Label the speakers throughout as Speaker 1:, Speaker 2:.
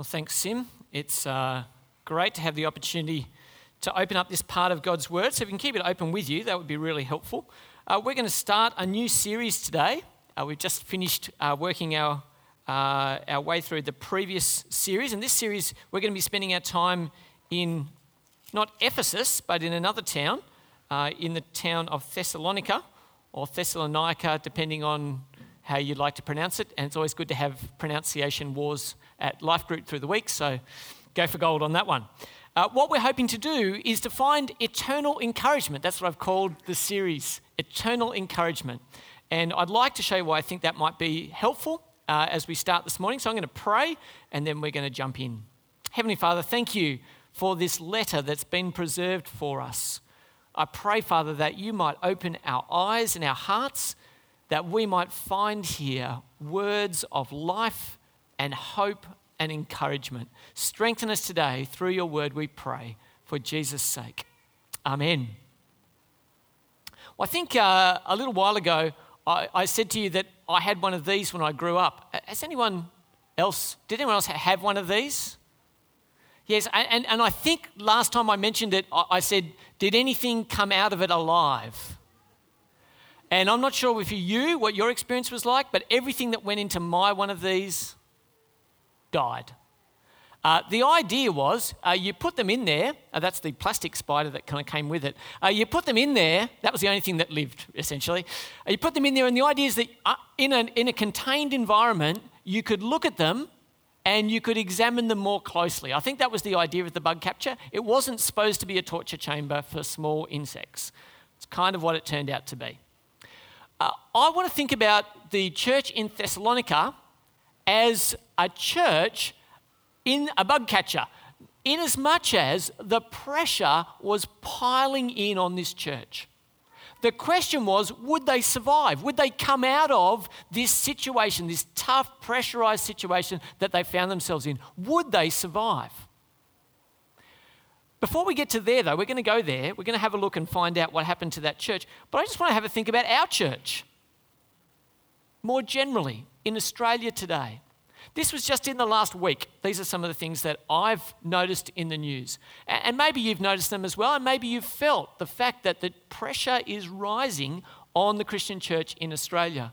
Speaker 1: Well, thanks, Sim. It's uh, great to have the opportunity to open up this part of God's Word. So, if you can keep it open with you, that would be really helpful. Uh, we're going to start a new series today. Uh, we've just finished uh, working our, uh, our way through the previous series. And this series, we're going to be spending our time in not Ephesus, but in another town, uh, in the town of Thessalonica or Thessalonica, depending on how you'd like to pronounce it. And it's always good to have pronunciation wars at Life Group through the week, so go for gold on that one. Uh, what we're hoping to do is to find eternal encouragement. That's what I've called the series, Eternal Encouragement. And I'd like to show you why I think that might be helpful uh, as we start this morning. So I'm going to pray and then we're going to jump in. Heavenly Father, thank you for this letter that's been preserved for us. I pray, Father, that you might open our eyes and our hearts that we might find here words of life and hope and encouragement. Strengthen us today through your word, we pray, for Jesus' sake. Amen. Well, I think uh, a little while ago I, I, said to you that I had one of these when I grew up. Has anyone else, did anyone else have one of these? Yes, and, and I think last time I mentioned it, I said, Did anything come out of it alive? And I'm not sure if you, what your experience was like, but everything that went into my one of these died. Uh, the idea was uh, you put them in there, uh, that's the plastic spider that kind of came with it. Uh, you put them in there, that was the only thing that lived, essentially. Uh, you put them in there, and the idea is that uh, in, an, in a contained environment, you could look at them and you could examine them more closely. I think that was the idea of the bug capture. It wasn't supposed to be a torture chamber for small insects, it's kind of what it turned out to be. Uh, I want to think about the church in Thessalonica as a church in a bug catcher, in as much as the pressure was piling in on this church. The question was would they survive? Would they come out of this situation, this tough, pressurized situation that they found themselves in? Would they survive? Before we get to there, though, we're going to go there. We're going to have a look and find out what happened to that church. But I just want to have a think about our church. More generally, in Australia today. This was just in the last week. These are some of the things that I've noticed in the news. And maybe you've noticed them as well, and maybe you've felt the fact that the pressure is rising on the Christian church in Australia.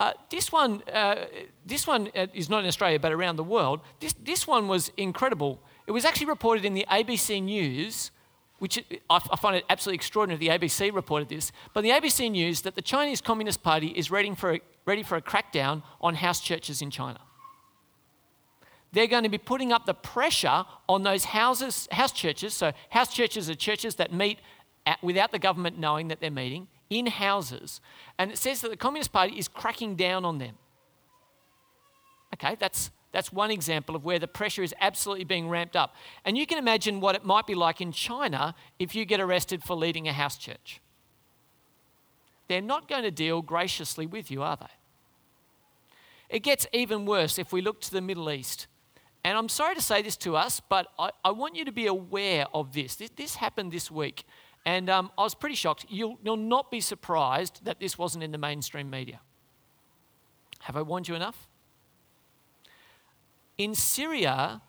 Speaker 1: Uh, this one, uh, this one uh, is not in Australia, but around the world. This, this one was incredible. It was actually reported in the ABC News, which I find it absolutely extraordinary. The ABC reported this, but the ABC News that the Chinese Communist Party is ready for a, ready for a crackdown on house churches in China. They're going to be putting up the pressure on those houses, house churches. So, house churches are churches that meet at, without the government knowing that they're meeting in houses. And it says that the Communist Party is cracking down on them. Okay, that's that's one example of where the pressure is absolutely being ramped up. And you can imagine what it might be like in China if you get arrested for leading a house church. They're not going to deal graciously with you, are they? It gets even worse if we look to the Middle East. And I'm sorry to say this to us, but I, I want you to be aware of this. This, this happened this week. And um, I was pretty shocked. You'll, you'll not be surprised that this wasn't in the mainstream media. Have I warned you enough? In Syria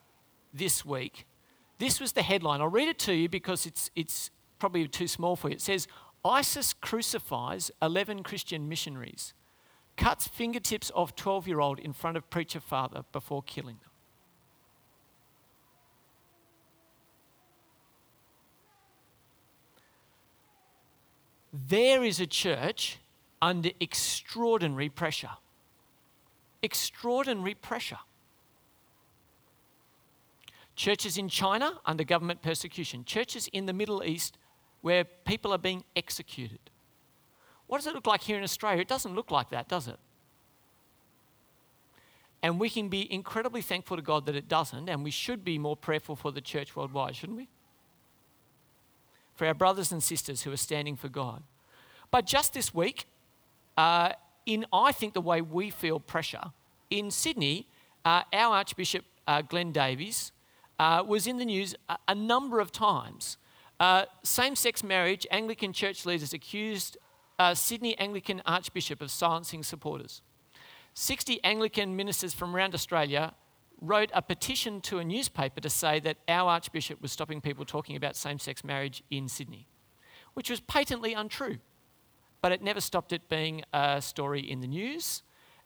Speaker 1: this week, this was the headline. I'll read it to you because it's, it's probably too small for you. It says ISIS crucifies 11 Christian missionaries, cuts fingertips of 12 year old in front of preacher father before killing them. There is a church under extraordinary pressure. Extraordinary pressure. Churches in China under government persecution. Churches in the Middle East where people are being executed. What does it look like here in Australia? It doesn't look like that, does it? And we can be incredibly thankful to God that it doesn't, and we should be more prayerful for the church worldwide, shouldn't we? For our brothers and sisters who are standing for God. But just this week, uh, in I think the way we feel pressure, in Sydney, uh, our Archbishop uh, Glenn Davies uh, was in the news a, a number of times. Uh, Same sex marriage, Anglican church leaders accused uh, Sydney Anglican Archbishop of silencing supporters. 60 Anglican ministers from around Australia wrote a petition to a newspaper to say that our Archbishop was stopping people talking about same sex marriage in Sydney, which was patently untrue. But it never stopped it being a story in the news,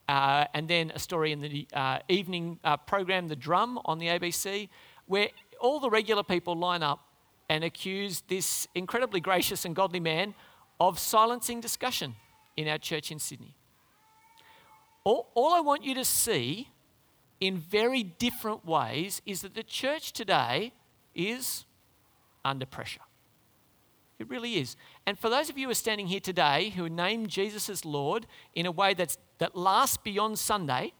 Speaker 1: uh, and then a story in the uh, evening uh, program, The Drum, on the ABC, where all the regular people line up and accuse this incredibly gracious and godly man of silencing discussion in our church in Sydney. All, all I want you to see in very different ways is that the church today is under pressure. It really is. And for those of you who are standing here today who name Jesus as Lord in a way that's, that lasts beyond Sunday,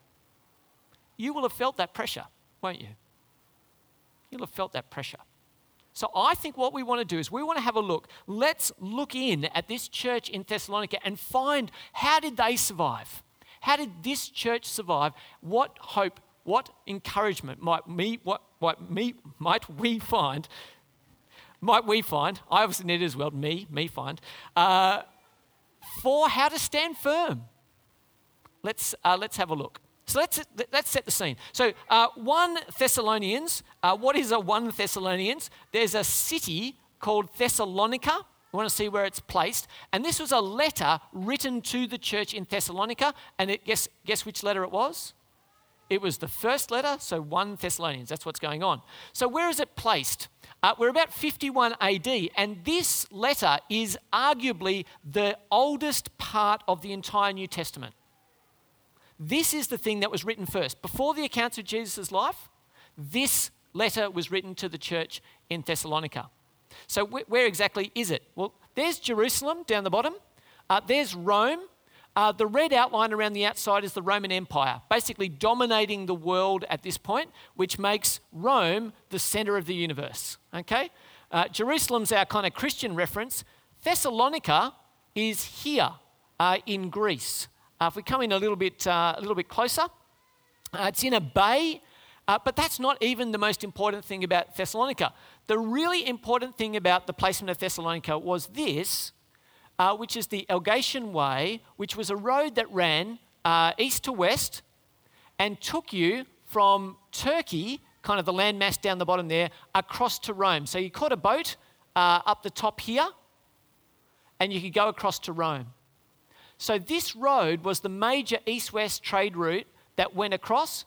Speaker 1: you will have felt that pressure, won't you? You'll have felt that pressure. So I think what we want to do is we want to have a look. Let's look in at this church in Thessalonica and find how did they survive? How did this church survive? What hope, what encouragement might me, what, what me, might we find? Might we find? I obviously need it as well. Me, me find. Uh, for how to stand firm. Let's uh, let's have a look. So let's, let's set the scene. So, uh, 1 Thessalonians, uh, what is a 1 Thessalonians? There's a city called Thessalonica. We want to see where it's placed. And this was a letter written to the church in Thessalonica. And it, guess, guess which letter it was? It was the first letter, so 1 Thessalonians. That's what's going on. So, where is it placed? Uh, we're about 51 AD, and this letter is arguably the oldest part of the entire New Testament. This is the thing that was written first. Before the accounts of Jesus' life, this letter was written to the church in Thessalonica. So, wh- where exactly is it? Well, there's Jerusalem down the bottom, uh, there's Rome. Uh, the red outline around the outside is the Roman Empire, basically dominating the world at this point, which makes Rome the center of the universe. Okay? Uh, Jerusalem's our kind of Christian reference. Thessalonica is here uh, in Greece. Uh, if we come in a little bit, uh, a little bit closer, uh, it's in a bay, uh, but that's not even the most important thing about Thessalonica. The really important thing about the placement of Thessalonica was this, uh, which is the Egnatian Way, which was a road that ran east to west and took you from Turkey, kind of the landmass down the bottom there, across to Rome. So you caught a boat up the top here, and you could go across to Rome. So, this road was the major east west trade route that went across.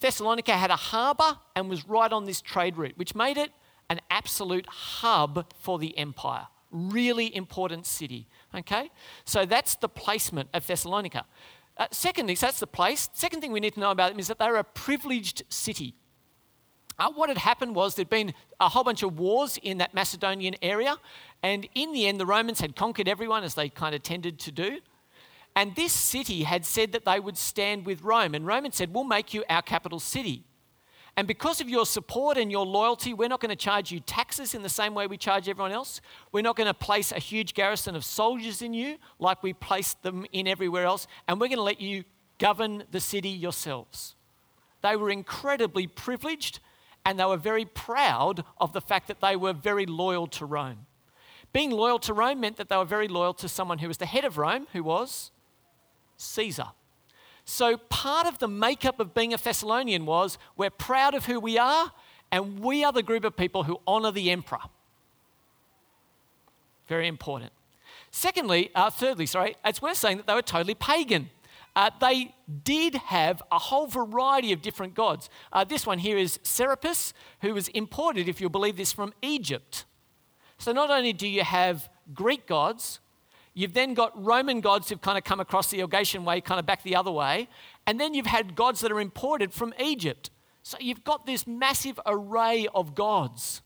Speaker 1: Thessalonica had a harbour and was right on this trade route, which made it an absolute hub for the empire. Really important city. Okay? So, that's the placement of Thessalonica. Uh, secondly, so that's the place. Second thing we need to know about them is that they're a privileged city. Uh, what had happened was there'd been a whole bunch of wars in that Macedonian area, and in the end, the Romans had conquered everyone, as they kind of tended to do. And this city had said that they would stand with Rome. And Rome had said, We'll make you our capital city. And because of your support and your loyalty, we're not going to charge you taxes in the same way we charge everyone else. We're not going to place a huge garrison of soldiers in you like we placed them in everywhere else. And we're going to let you govern the city yourselves. They were incredibly privileged and they were very proud of the fact that they were very loyal to Rome. Being loyal to Rome meant that they were very loyal to someone who was the head of Rome, who was Caesar. So, part of the makeup of being a Thessalonian was we're proud of who we are, and we are the group of people who honor the emperor. Very important. Secondly, uh, thirdly, sorry, it's worth saying that they were totally pagan. Uh, they did have a whole variety of different gods. Uh, this one here is Serapis, who was imported, if you'll believe this, from Egypt. So not only do you have Greek gods, You've then got Roman gods who've kind of come across the Egnatian way, kind of back the other way. And then you've had gods that are imported from Egypt. So you've got this massive array of gods.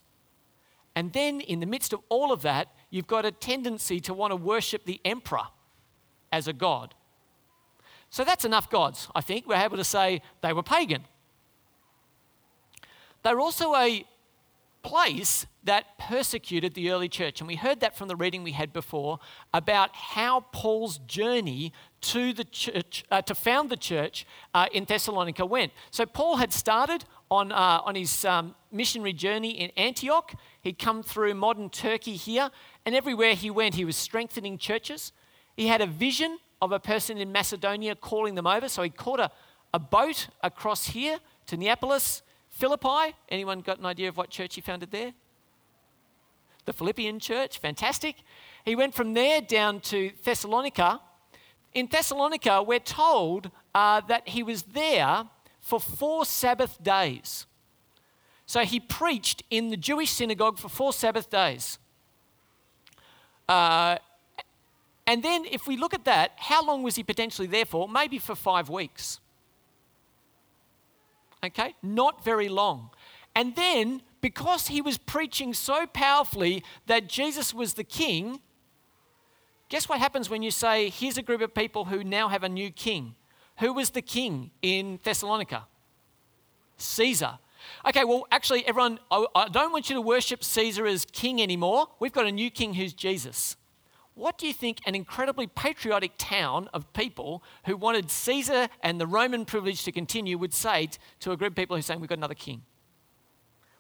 Speaker 1: And then in the midst of all of that, you've got a tendency to want to worship the emperor as a god. So that's enough gods, I think. We're able to say they were pagan. They're also a place that persecuted the early church. And we heard that from the reading we had before about how Paul's journey to the church, uh, to found the church uh, in Thessalonica went. So Paul had started on, uh, on his um, missionary journey in Antioch. He'd come through modern Turkey here, and everywhere he went, he was strengthening churches. He had a vision of a person in Macedonia calling them over, so he caught a, a boat across here to Neapolis, Philippi. Anyone got an idea of what church he founded there? The Philippian church, fantastic. He went from there down to Thessalonica. In Thessalonica, we're told uh, that he was there for four Sabbath days. So he preached in the Jewish synagogue for four Sabbath days. Uh, and then, if we look at that, how long was he potentially there for? Maybe for five weeks. Okay? Not very long. And then, because he was preaching so powerfully that Jesus was the king, guess what happens when you say, here's a group of people who now have a new king? Who was the king in Thessalonica? Caesar. Okay, well, actually, everyone, I, don't want you to worship Caesar as king anymore. We've got a new king who's Jesus. What do you think an incredibly patriotic town of people who wanted Caesar and the Roman privilege to continue would say to a group of people who are saying, We've got another king?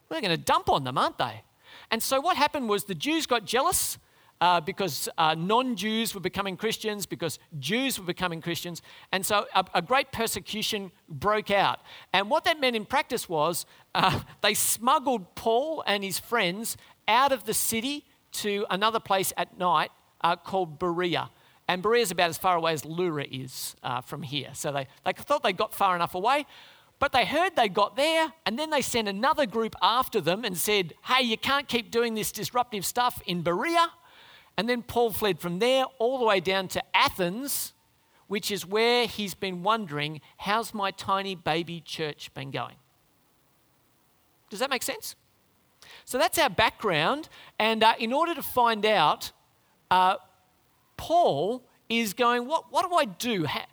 Speaker 1: Well, they're going to dump on them, aren't they? And so what happened was the Jews got jealous uh, because uh, non Jews were becoming Christians, because Jews were becoming Christians. And so a, a, great persecution broke out. And what that meant in practice was uh, they smuggled Paul and his friends out of the city to another place at night uh, called Berea. And Berea is about as far away as Leura is uh, from here. So they, they thought they got far enough away, but they heard they got there, and then they sent another group after them and said, Hey, you can't keep doing this disruptive stuff in Berea. And then Paul fled from there all the way down to Athens, which is where he's been wondering, How's my tiny baby church been going? Does that make sense? So that's our background. And uh, in order to find out uh, Paul is going, what, what do I do? How,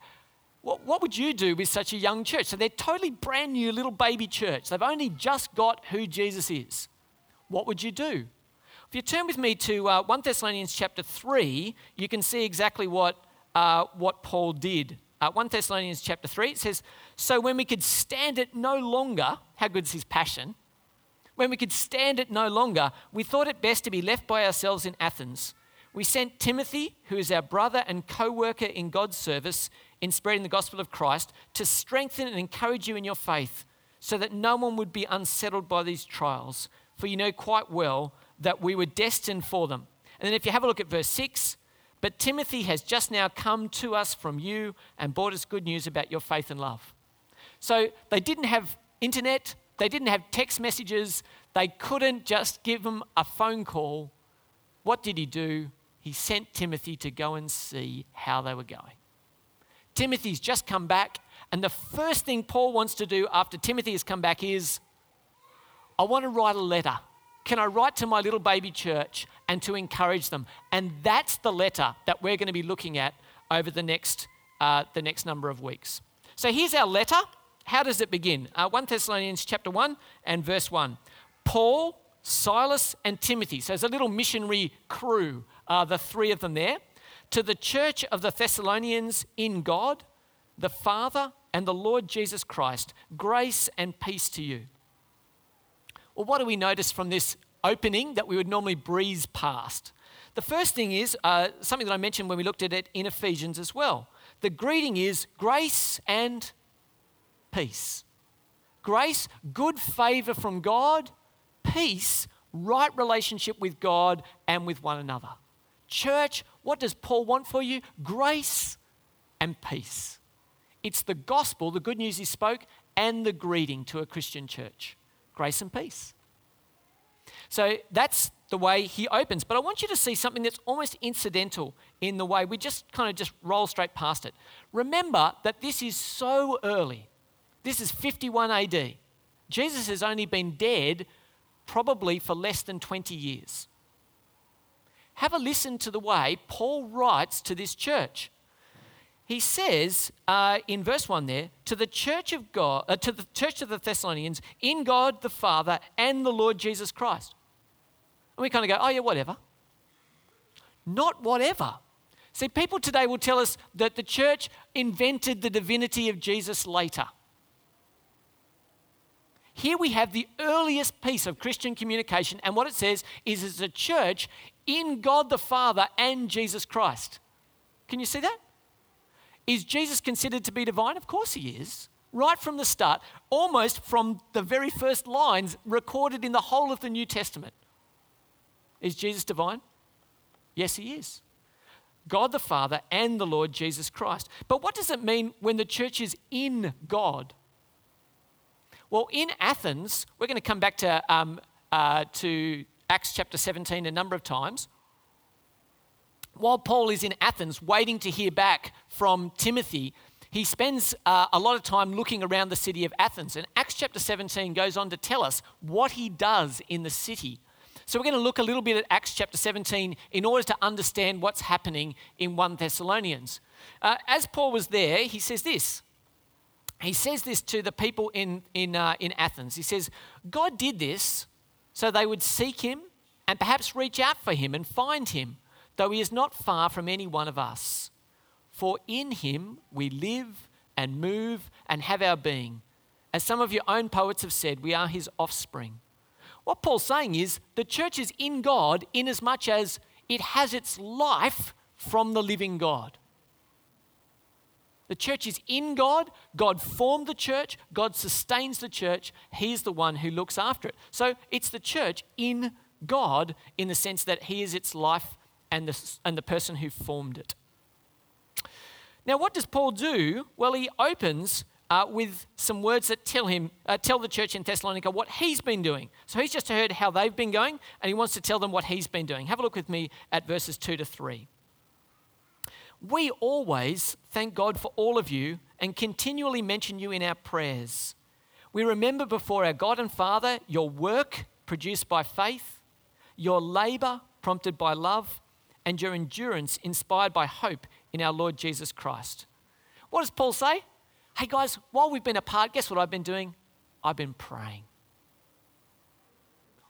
Speaker 1: what, what would you do with such a young church? So they're totally brand new little baby church. They've only just got who Jesus is. What would you do? If you turn with me to uh, 1 Thessalonians chapter 3, you can see exactly what, uh, what Paul did. Uh, 1 Thessalonians chapter 3, it says, So when we could stand it no longer, how good is his passion? When we could stand it no longer, we thought it best to be left by ourselves in Athens we sent Timothy, who is our brother and co worker in God's service in spreading the gospel of Christ, to strengthen and encourage you in your faith, so that no one would be unsettled by these trials. For you know quite well that we were destined for them. And then if you have a look at verse 6, but Timothy has just now come to us from you and brought us good news about your faith and love. So they didn't have internet, they didn't have text messages, they couldn't just give them a phone call. What did he do? He sent Timothy to go and see how they were going. Timothy's just come back, and the first thing Paul wants to do after Timothy has come back is I want to write a letter. Can I write to my little baby church and to encourage them? And that's the letter that we're going to be looking at over the next, uh, the next number of weeks. So here's our letter. How does it begin? Uh, 1 Thessalonians chapter 1 and verse 1. Paul, Silas, and Timothy. So it's a little missionary crew uh, the three of them there, to the church of the Thessalonians in God, the Father, and the Lord Jesus Christ, grace and peace to you. Well, what do we notice from this opening that we would normally breeze past? The first thing is uh, something that I mentioned when we looked at it in Ephesians as well. The greeting is grace and peace. Grace, good favor from God, peace, right relationship with God and with one another. Church, what does Paul want for you? Grace and peace. It's the gospel, the good news he spoke, and the greeting to a Christian church. Grace and peace. So that's the way he opens. But I want you to see something that's almost incidental in the way we just kind of just roll straight past it. Remember that this is so early. This is 51 AD. Jesus has only been dead probably for less than 20 years have a listen to the way Paul writes to this church. He says uh, in verse 1 there, to the church of God, uh, to the church of the Thessalonians, in God the Father and the Lord Jesus Christ. And we kind of go, oh, yeah, whatever. Not whatever. See, people today will tell us that the church invented the divinity of Jesus later. Here we have the earliest piece of Christian communication, and what it says is it's a church in God the Father and Jesus Christ. Can you see that? Is Jesus considered to be divine? Of course he is. right from the start, almost from the very first lines recorded in the whole of the New Testament. Is Jesus divine? Yes, he is. God the Father and the Lord Jesus Christ. But what does it mean when the church is in God? Well, in Athens, we're going to come back to, um, uh, to Acts chapter 17 a number of times. While Paul is in Athens waiting to hear back from Timothy, he spends uh, a lot of time looking around the city of Athens. And Acts chapter 17 goes on to tell us what he does in the city. So we're going to look a little bit at Acts chapter 17 in order to understand what's happening in 1 Thessalonians. Uh, as Paul was there, he says this. He says this to the people in, in, uh, in Athens. He says, God did this so they would seek him and perhaps reach out for him and find him, though he is not far from any one of us. For in him we live and move and have our being. As some of your own poets have said, we are his offspring. What Paul's saying is the church is in God in as much as it has its life from the living God. The church is in God. God formed the church. God sustains the church. He's the one who looks after it. So it's the church in God in the sense that He is its life and the, and the person who formed it. Now, what does Paul do? Well, he opens uh, with some words that tell him, uh, tell the church in Thessalonica what he's been doing. So he's just heard how they've been going, and he wants to tell them what he's been doing. Have a look with me at verses 2 to 3. We always thank God for all of you and continually mention you in our prayers. We remember before our God and Father your work produced by faith, your labor prompted by love, and your endurance inspired by hope in our Lord Jesus Christ. What does Paul say? Hey guys, while we've been apart, guess what I've been doing? I've been praying.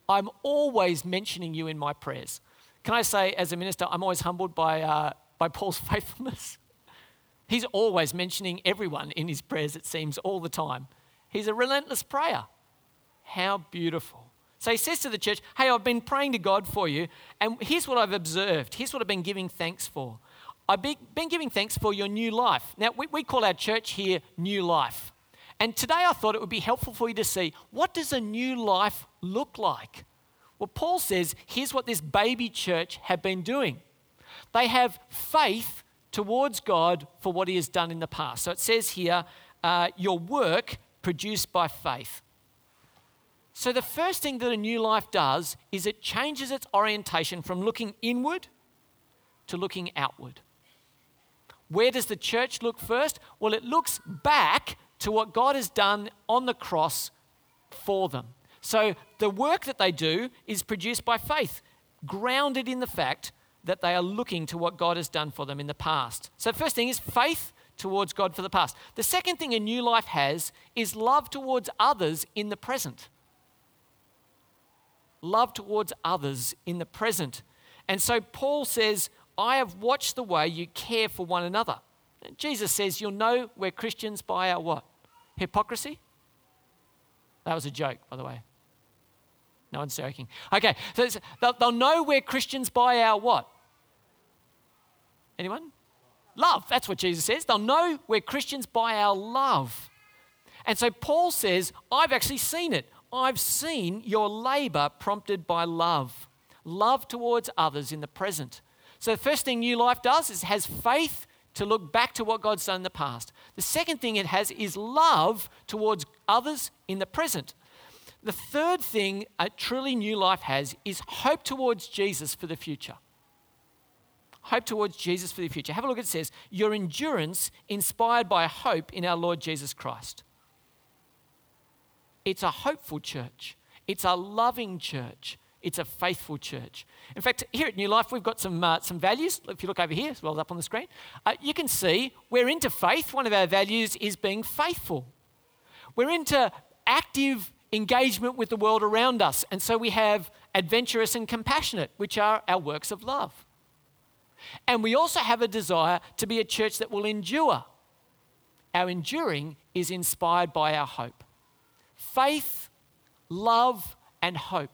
Speaker 1: I'm always mentioning you in my prayers. Can I say, as a minister, I'm always humbled by, uh, by Paul's faithfulness. He's always mentioning everyone in his prayers, it seems, all the time. He's a relentless prayer. How beautiful. So he says to the church, Hey, I've been praying to God for you, and here's what I've observed. Here's what I've been giving thanks for. I've been giving thanks for your new life. Now, we, we call our church here New Life. And today I thought it would be helpful for you to see what does a new life look like? Well, Paul says, here's what this baby church had been doing. They have faith towards God for what he has done in the past. So it says here, uh, your work produced by faith. So the first thing that a new life does is it changes its orientation from looking inward to looking outward. Where does the church look first? Well, it looks back to what God has done on the cross for them. So the work that they do is produced by faith, grounded in the fact that they are looking to what God has done for them in the past. So, first thing is faith towards God for the past. The second thing a new life has is love towards others in the present. Love towards others in the present. And so Paul says, I have watched the way you care for one another. Jesus says you'll know we're Christians by our what? Hypocrisy? That was a joke, by the way. No one's joking. Okay, so they'll, they'll know we're Christians by our what? Anyone? Love. That's what Jesus says. They'll know we're Christians by our love. And so Paul says, I've actually seen it. I've seen your labor prompted by love. Love towards others in the present. So the first thing New Life does is has faith to look back to what God's done in the past. The second thing it has is love towards others in the present. The third thing a truly new life has is hope towards Jesus for the future. Hope towards Jesus for the future. Have a look, it says, Your endurance inspired by hope in our Lord Jesus Christ. It's a hopeful church, it's a loving church, it's a faithful church. In fact, here at New Life, we've got some, uh, some values. If you look over here, as well as up on the screen, uh, you can see we're into faith. One of our values is being faithful. We're into active engagement with the world around us. And so we have adventurous and compassionate, which are our works of love. And we also have a desire to be a church that will endure. Our enduring is inspired by our hope. Faith, love, and hope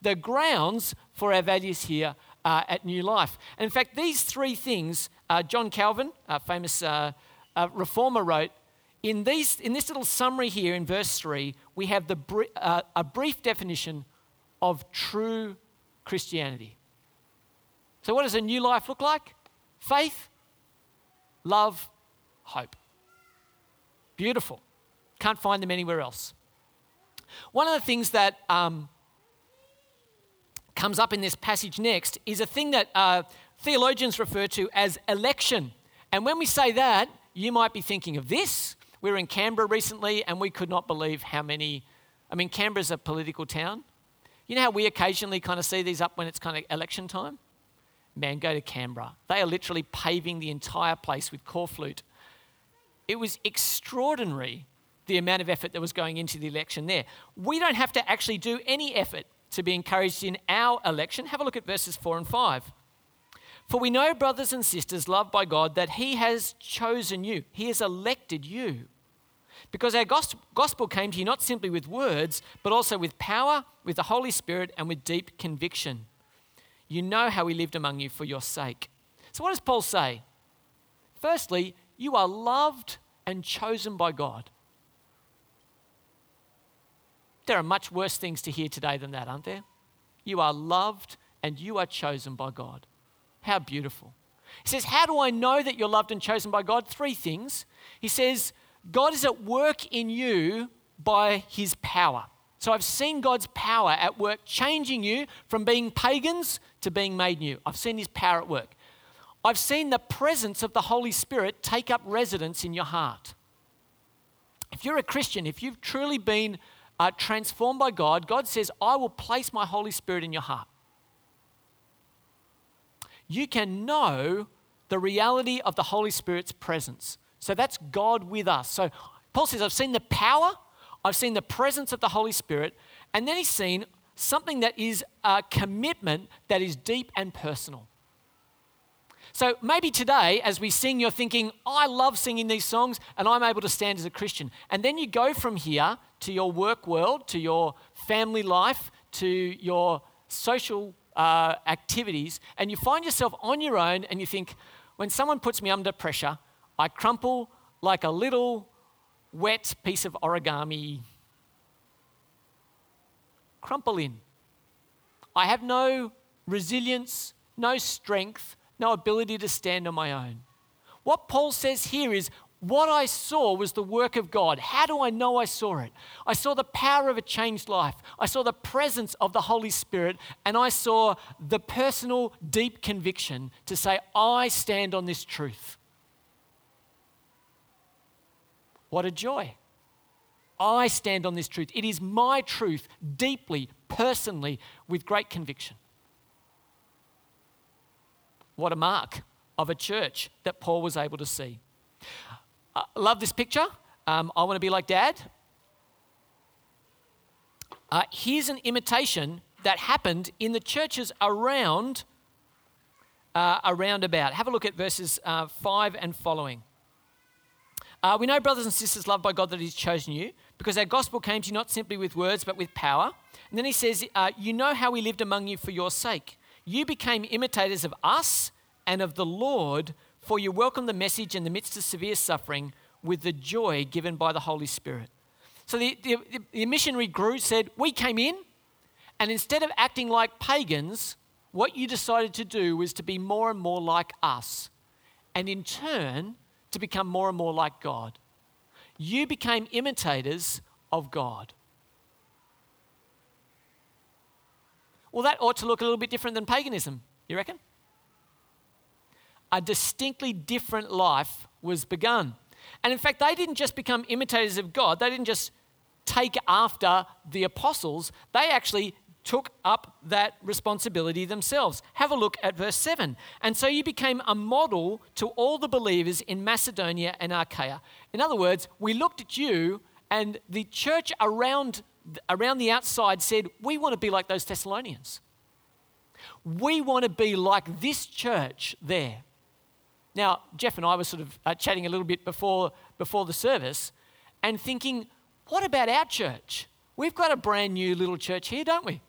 Speaker 1: the grounds for our values here uh, at New Life. And in fact, these three things, uh, John Calvin, a famous uh, uh, reformer, wrote in, these, in this little summary here in verse 3, we have the, uh, a brief definition of true Christianity. So, what does a new life look like? Faith, love, hope. Beautiful. Can't find them anywhere else. One of the things that um, comes up in this passage next is a thing that uh, theologians refer to as election. And when we say that, you might be thinking of this. We were in Canberra recently and we could not believe how many. I mean, Canberra's a political town. You know how we occasionally kind of see these up when it's kind of election time? Man, go to Canberra. They are literally paving the entire place with core corflute. It was extraordinary the amount of effort that was going into the election there. We don't have to actually do any effort to be encouraged in our election. Have a look at verses 4 and 5. For we know, brothers and sisters, loved by God, that He has chosen you, He has elected you. Because our gospel came to you not simply with words, but also with power, with the Holy Spirit, and with deep conviction. You know how he lived among you for your sake. So, what does Paul say? Firstly, you are loved and chosen by God. There are much worse things to hear today than that, aren't there? You are loved and you are chosen by God. How beautiful. He says, How do I know that you're loved and chosen by God? Three things. He says, God is at work in you by his power. So I've seen God's power at work changing you from being pagans to being made new. I've seen his power at work. I've seen the presence of the Holy Spirit take up residence in your heart. If you're a Christian, if you've truly been uh, transformed by God, God says, I will place my Holy Spirit in your heart. You can know the reality of the Holy Spirit's presence. So that's God with us. So Paul says, I've seen the power, I've seen the presence of the Holy Spirit, and then he's seen something that is a commitment that is deep and personal. So maybe today, as we sing, you're thinking, I love singing these songs and I'm able to stand as a Christian. And then you go from here to your work world, to your family life, to your social uh, activities, and you find yourself on your own and you think, when someone puts me under pressure, I crumple like a little wet piece of origami. Crumple in. I have no resilience, no strength, no ability to stand on my own. What Paul says here is what I saw was the work of God. How do I know I saw it? I saw the power of a changed life. I saw the presence of the Holy Spirit, and I saw the personal, deep conviction to say, I stand on this truth. What a joy. I stand on this truth. It is my truth, deeply, personally, with great conviction. What a mark of a church that Paul was able to see. Uh, love this picture. Um, I want to be like dad. Uh, here's an imitation that happened in the churches around uh, around about. Have a look at verses uh, 5 and following. Uh, we know, brothers and sisters, loved by God, that He's chosen you because our gospel came to you not simply with words but with power. And then He says, uh, You know how we lived among you for your sake. You became imitators of us and of the Lord, for you welcomed the message in the midst of severe suffering with the joy given by the Holy Spirit. So the, the, the missionary group said, We came in, and instead of acting like pagans, what you decided to do was to be more and more like us, and in turn, to become more and more like God. You became imitators of God. Well, that ought to look a little bit different than paganism, you reckon? A distinctly different life was begun. And in fact, they didn't just become imitators of God, they didn't just take after the apostles, they actually took up that responsibility themselves. Have a look at verse 7. And so you became a model to all the believers in Macedonia and Achaia. In other words, we looked at you, and the church around around the outside said, We want to be like those Thessalonians. We want to be like this church there. Now, Jeff and I were sort of uh, chatting a little bit before, before the service and thinking, what about our church? We've got a brand new little church here, don't we?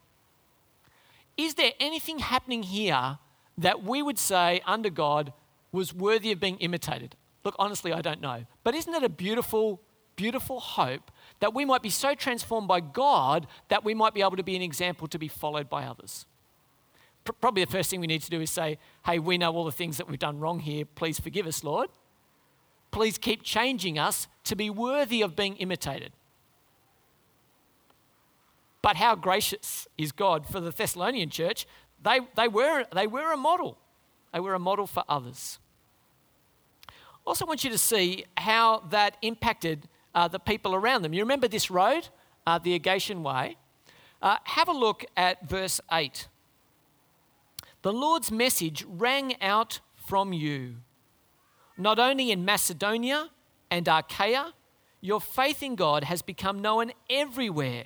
Speaker 1: Is there anything happening here that we would say under God was worthy of being imitated? Look, honestly, I don't know. But isn't it a beautiful beautiful hope that we might be so transformed by God that we might be able to be an example to be followed by others. Probably the first thing we need to do is say, Hey, we know all the things that we've done wrong here. Please forgive us, Lord. Please keep changing us to be worthy of being imitated. But how gracious is God for the Thessalonian church? They, they, were, they were a model. They were a model for others. Also, want you to see how that impacted uh, the people around them. You remember this road, uh, the Egnatian Way? Uh, have a look at verse 8. The Lord's message rang out from you, not only in Macedonia and Achaia, your faith in God has become known everywhere.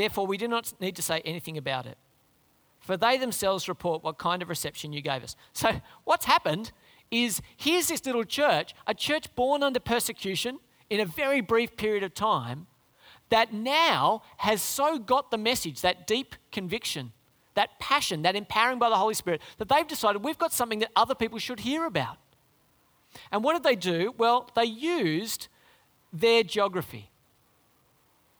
Speaker 1: Therefore, we do not need to say anything about it. For they themselves report what kind of reception you gave us. So, what's happened is here's this little church, a church born under persecution in a very brief period of time, that now has so got the message, that deep conviction, that passion, that empowering by the Holy Spirit, that they've decided we've got something that other people should hear about. And what did they do? Well, they used their geography.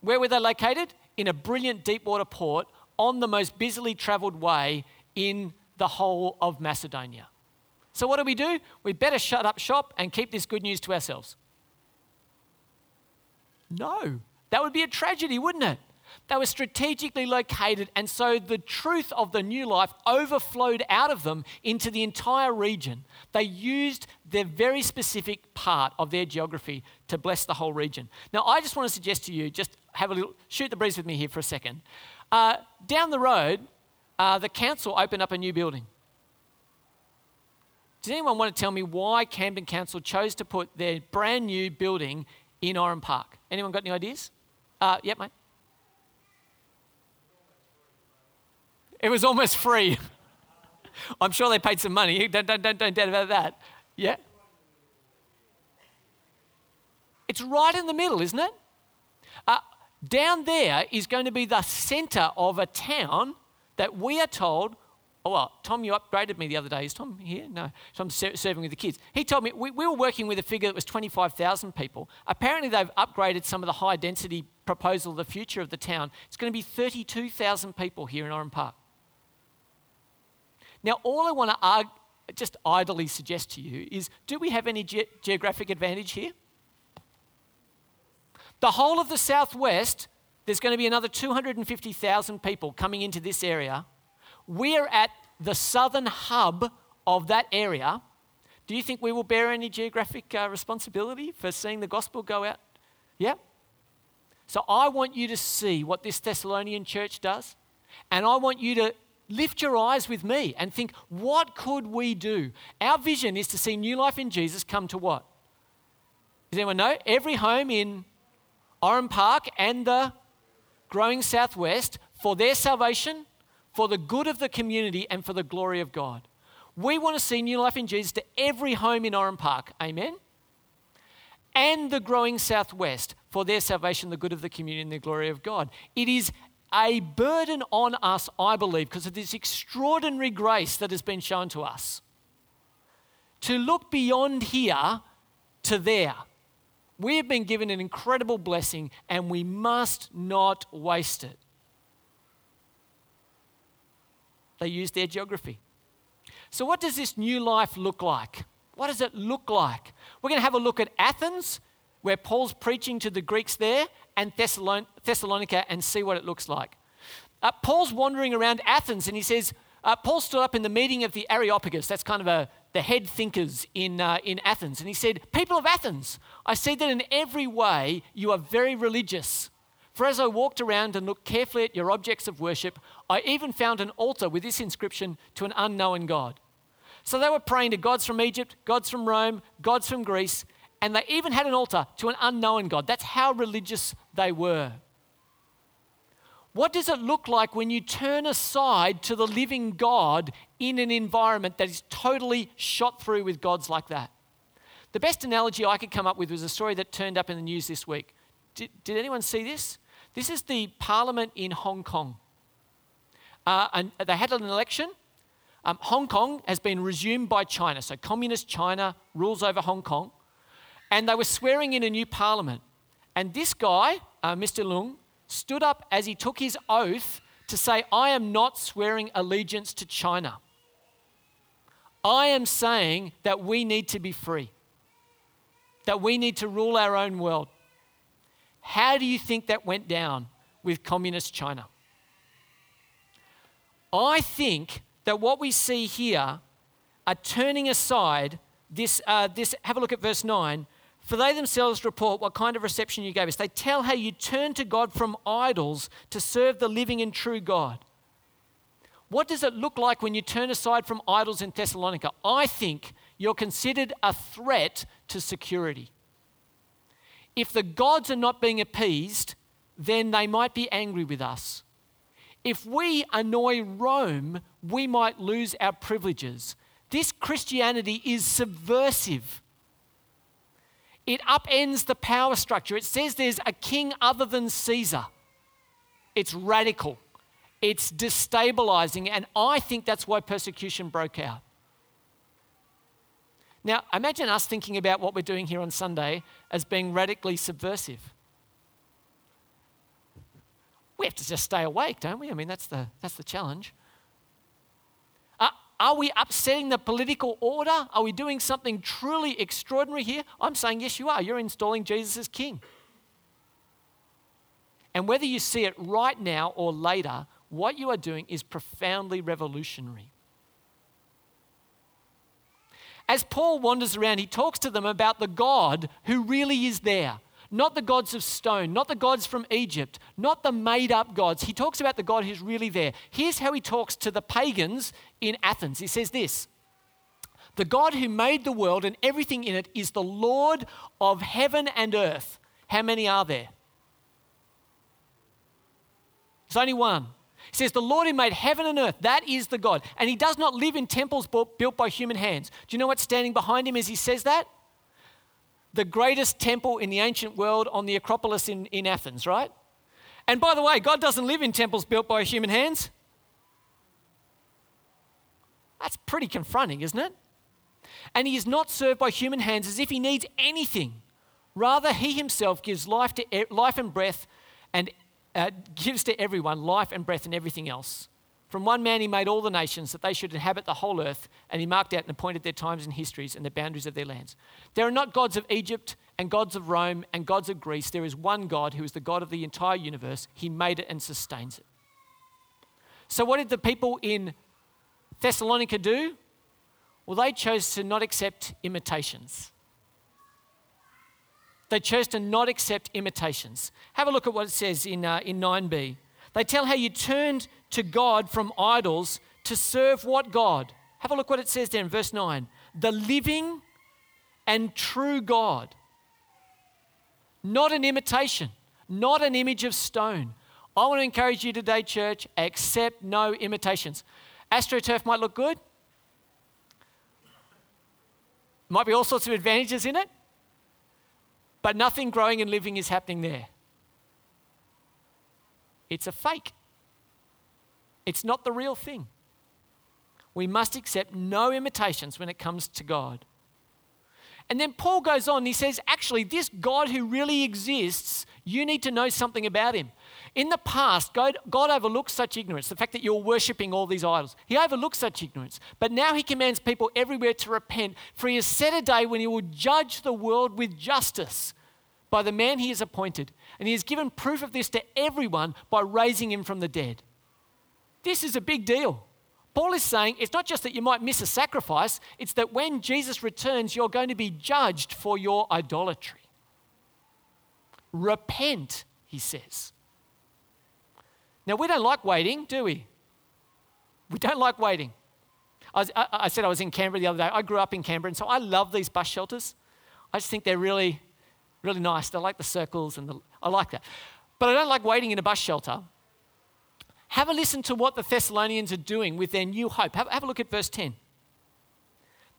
Speaker 1: Where were they located? In a brilliant deep water port on the most busily traveled way in the whole of Macedonia. So, what do we do? We better shut up shop and keep this good news to ourselves. No, that would be a tragedy, wouldn't it? They were strategically located, and so the truth of the new life overflowed out of them into the entire region. They used their very specific part of their geography to bless the whole region. Now, I just want to suggest to you, just have a little, shoot the breeze with me here for a second. Uh, down the road, uh, the council opened up a new building. Does anyone want to tell me why Camden Council chose to put their brand new building in Oran Park? Anyone got any ideas? Uh, yep, mate. It was almost free. I'm sure they paid some money. Don't, don't, don't, don't doubt about that. Yeah? It's right in the middle, isn't it? Uh, down there is going to be the center of a town that we are told Oh, well, Tom, you upgraded me the other day. Is Tom here? No. So I'm serving with the kids. He told me we, we were working with a figure that was 25,000 people. Apparently, they've upgraded some of the high density proposal the future of the town. It's going to be 32,000 people here in Oran Park. Now, all I want to argue, just idly suggest to you is do we have any ge- geographic advantage here? The whole of the southwest, there's going to be another 250,000 people coming into this area we're at the southern hub of that area. Do you think we will bear any geographic uh, responsibility for seeing the gospel go out? Yeah? So I want you to see what this Thessalonian church does, and I want you to lift your eyes with me and think, what could we do? Our vision is to see new life in Jesus come to what? Does anyone know? Every home in Oran Park and the growing southwest for their salvation for the good of the community and for the glory of God. We want to see new life in Jesus to every home in Oran Park. Amen? And the growing Southwest for their salvation, the good of the community, and the glory of God. It is a burden on us, I believe, because of this extraordinary grace that has been shown to us. To look beyond here to there. We have been given an incredible blessing and we must not waste it. They used their geography. So, what does this new life look like? What does it look like? We're going to have a look at Athens, where Paul's preaching to the Greeks there, and Thessalon- Thessalonica, and see what it looks like. Uh, Paul's wandering around Athens, and he says, uh, Paul stood up in the meeting of the Areopagus, that's kind of a, the head thinkers in, uh, in Athens, and he said, People of Athens, I see that in every way you are very religious. For as I walked around and looked carefully at your objects of worship, I even found an altar with this inscription to an unknown God. So they were praying to gods from Egypt, gods from Rome, gods from Greece, and they even had an altar to an unknown God. That's how religious they were. What does it look like when you turn aside to the living God in an environment that is totally shot through with gods like that? The best analogy I could come up with was a story that turned up in the news this week. Did, did anyone see this? This is the parliament in Hong Kong. Uh, and they had an election. Um, Hong Kong has been resumed by China. So, communist China rules over Hong Kong. And they were swearing in a new parliament. And this guy, uh, Mr. Leung, stood up as he took his oath to say, I am not swearing allegiance to China. I am saying that we need to be free, that we need to rule our own world. How do you think that went down with communist China? I think that what we see here are turning aside this, uh, this. Have a look at verse 9. For they themselves report what kind of reception you gave us. They tell how you turned to God from idols to serve the living and true God. What does it look like when you turn aside from idols in Thessalonica? I think you're considered a threat to security. If the gods are not being appeased, then they might be angry with us. If we annoy Rome, we might lose our privileges. This Christianity is subversive. It upends the power structure. It says there's a king other than Caesar. It's radical, it's destabilizing, and I think that's why persecution broke out. Now, imagine us thinking about what we're doing here on Sunday as being radically subversive. We have to just stay awake, don't we? I mean, that's the, that's the challenge. Are, are we upsetting the political order? Are we doing something truly extraordinary here? I'm saying, yes, you are. You're installing Jesus as king. And whether you see it right now or later, what you are doing is profoundly revolutionary. As Paul wanders around, he talks to them about the God who really is there. Not the gods of stone, not the gods from Egypt, not the made up gods. He talks about the God who's really there. Here's how he talks to the pagans in Athens. He says this The God who made the world and everything in it is the Lord of heaven and earth. How many are there? There's only one. He says, The Lord who made heaven and earth, that is the God. And he does not live in temples built by human hands. Do you know what's standing behind him as he says that? The greatest temple in the ancient world on the Acropolis in, in Athens, right? And by the way, God doesn't live in temples built by human hands. That's pretty confronting, isn't it? And he is not served by human hands as if he needs anything. Rather, he himself gives life, to, life and breath and uh, gives to everyone life and breath and everything else. From one man, he made all the nations that they should inhabit the whole earth, and he marked out and appointed their times and histories and the boundaries of their lands. There are not gods of Egypt and gods of Rome and gods of Greece. There is one God who is the God of the entire universe. He made it and sustains it. So, what did the people in Thessalonica do? Well, they chose to not accept imitations. They chose to not accept imitations. Have a look at what it says in, uh, in 9b. They tell how you turned to God from idols to serve what God? Have a look what it says there in verse 9. The living and true God. Not an imitation, not an image of stone. I want to encourage you today, church, accept no imitations. AstroTurf might look good, might be all sorts of advantages in it, but nothing growing and living is happening there. It's a fake, it's not the real thing. We must accept no imitations when it comes to God. And then Paul goes on, he says, actually, this God who really exists, you need to know something about him. In the past, God, God overlooked such ignorance, the fact that you're worshipping all these idols. He overlooked such ignorance. But now he commands people everywhere to repent, for he has set a day when he will judge the world with justice by the man he has appointed. And he has given proof of this to everyone by raising him from the dead. This is a big deal. Paul is saying it's not just that you might miss a sacrifice, it's that when Jesus returns, you're going to be judged for your idolatry. Repent, he says. Now, we don't like waiting, do we? We don't like waiting. I, was, I, I, said I was in Canberra the other day. I grew up in Canberra, and so I love these bus shelters. I just think they're really, really nice. I like the circles, and the, I like that. But I don't like waiting in a bus shelter. Have a listen to what the Thessalonians are doing with their new hope. Have, have a look at verse 10.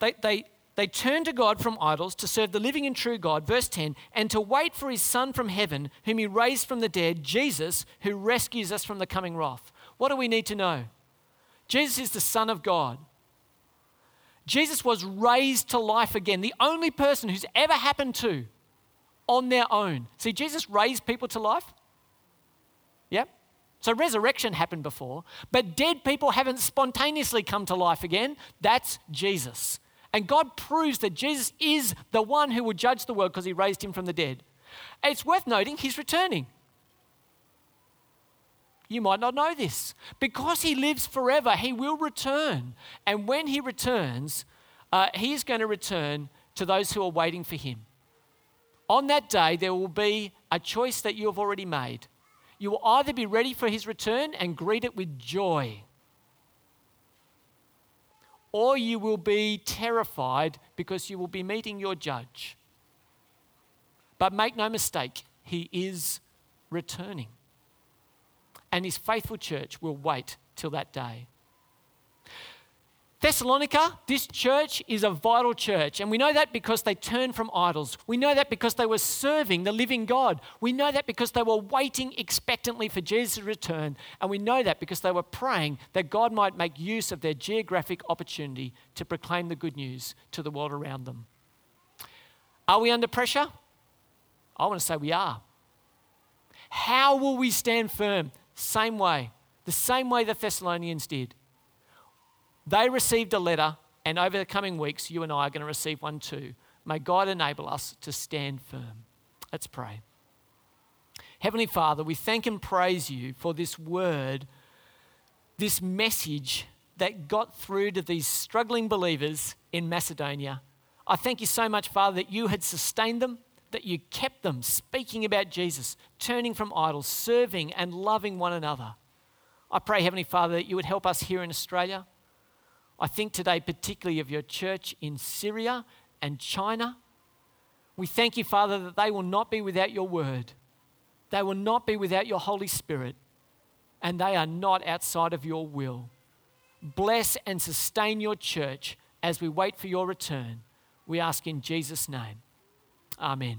Speaker 1: They, they, they turn to God from idols to serve the living and true God, verse 10, and to wait for his Son from heaven, whom he raised from the dead, Jesus, who rescues us from the coming wrath. What do we need to know? Jesus is the Son of God. Jesus was raised to life again, the only person who's ever happened to on their own. See, Jesus raised people to life. Yep. So resurrection happened before, but dead people haven't spontaneously come to life again. That's Jesus. And God proves that Jesus is the one who will judge the world because he raised him from the dead. It's worth noting he's returning. You might not know this. Because he lives forever, he will return. And when he returns, uh, he is going to return to those who are waiting for him. On that day, there will be a choice that you have already made. You will either be ready for his return and greet it with joy, or you will be terrified because you will be meeting your judge. But make no mistake, he is returning. And his faithful church will wait till that day. Thessalonica, this church is a vital church. And we know that because they turned from idols. We know that because they were serving the living God. We know that because they were waiting expectantly for Jesus' return. And we know that because they were praying that God might make use of their geographic opportunity to proclaim the good news to the world around them. Are we under pressure? I want to say we are. How will we stand firm? Same way, the same way the Thessalonians did they received a letter, and over the coming weeks, you and I are going to receive one too. May God enable us to stand firm. Let's pray. Heavenly Father, we thank and praise you for this word, this message that got through to these struggling believers in Macedonia. I thank you so much, Father, that you had sustained them, that you kept them speaking about Jesus, turning from idols, serving and loving one another. I pray, Heavenly Father, that you would help us here in Australia I think today, particularly of your church in Syria and China. We thank you, Father, that they will not be without your word, they will not be without your Holy Spirit, and they are not outside of your will. Bless and sustain your church as we wait for your return. We ask in Jesus' name. Amen.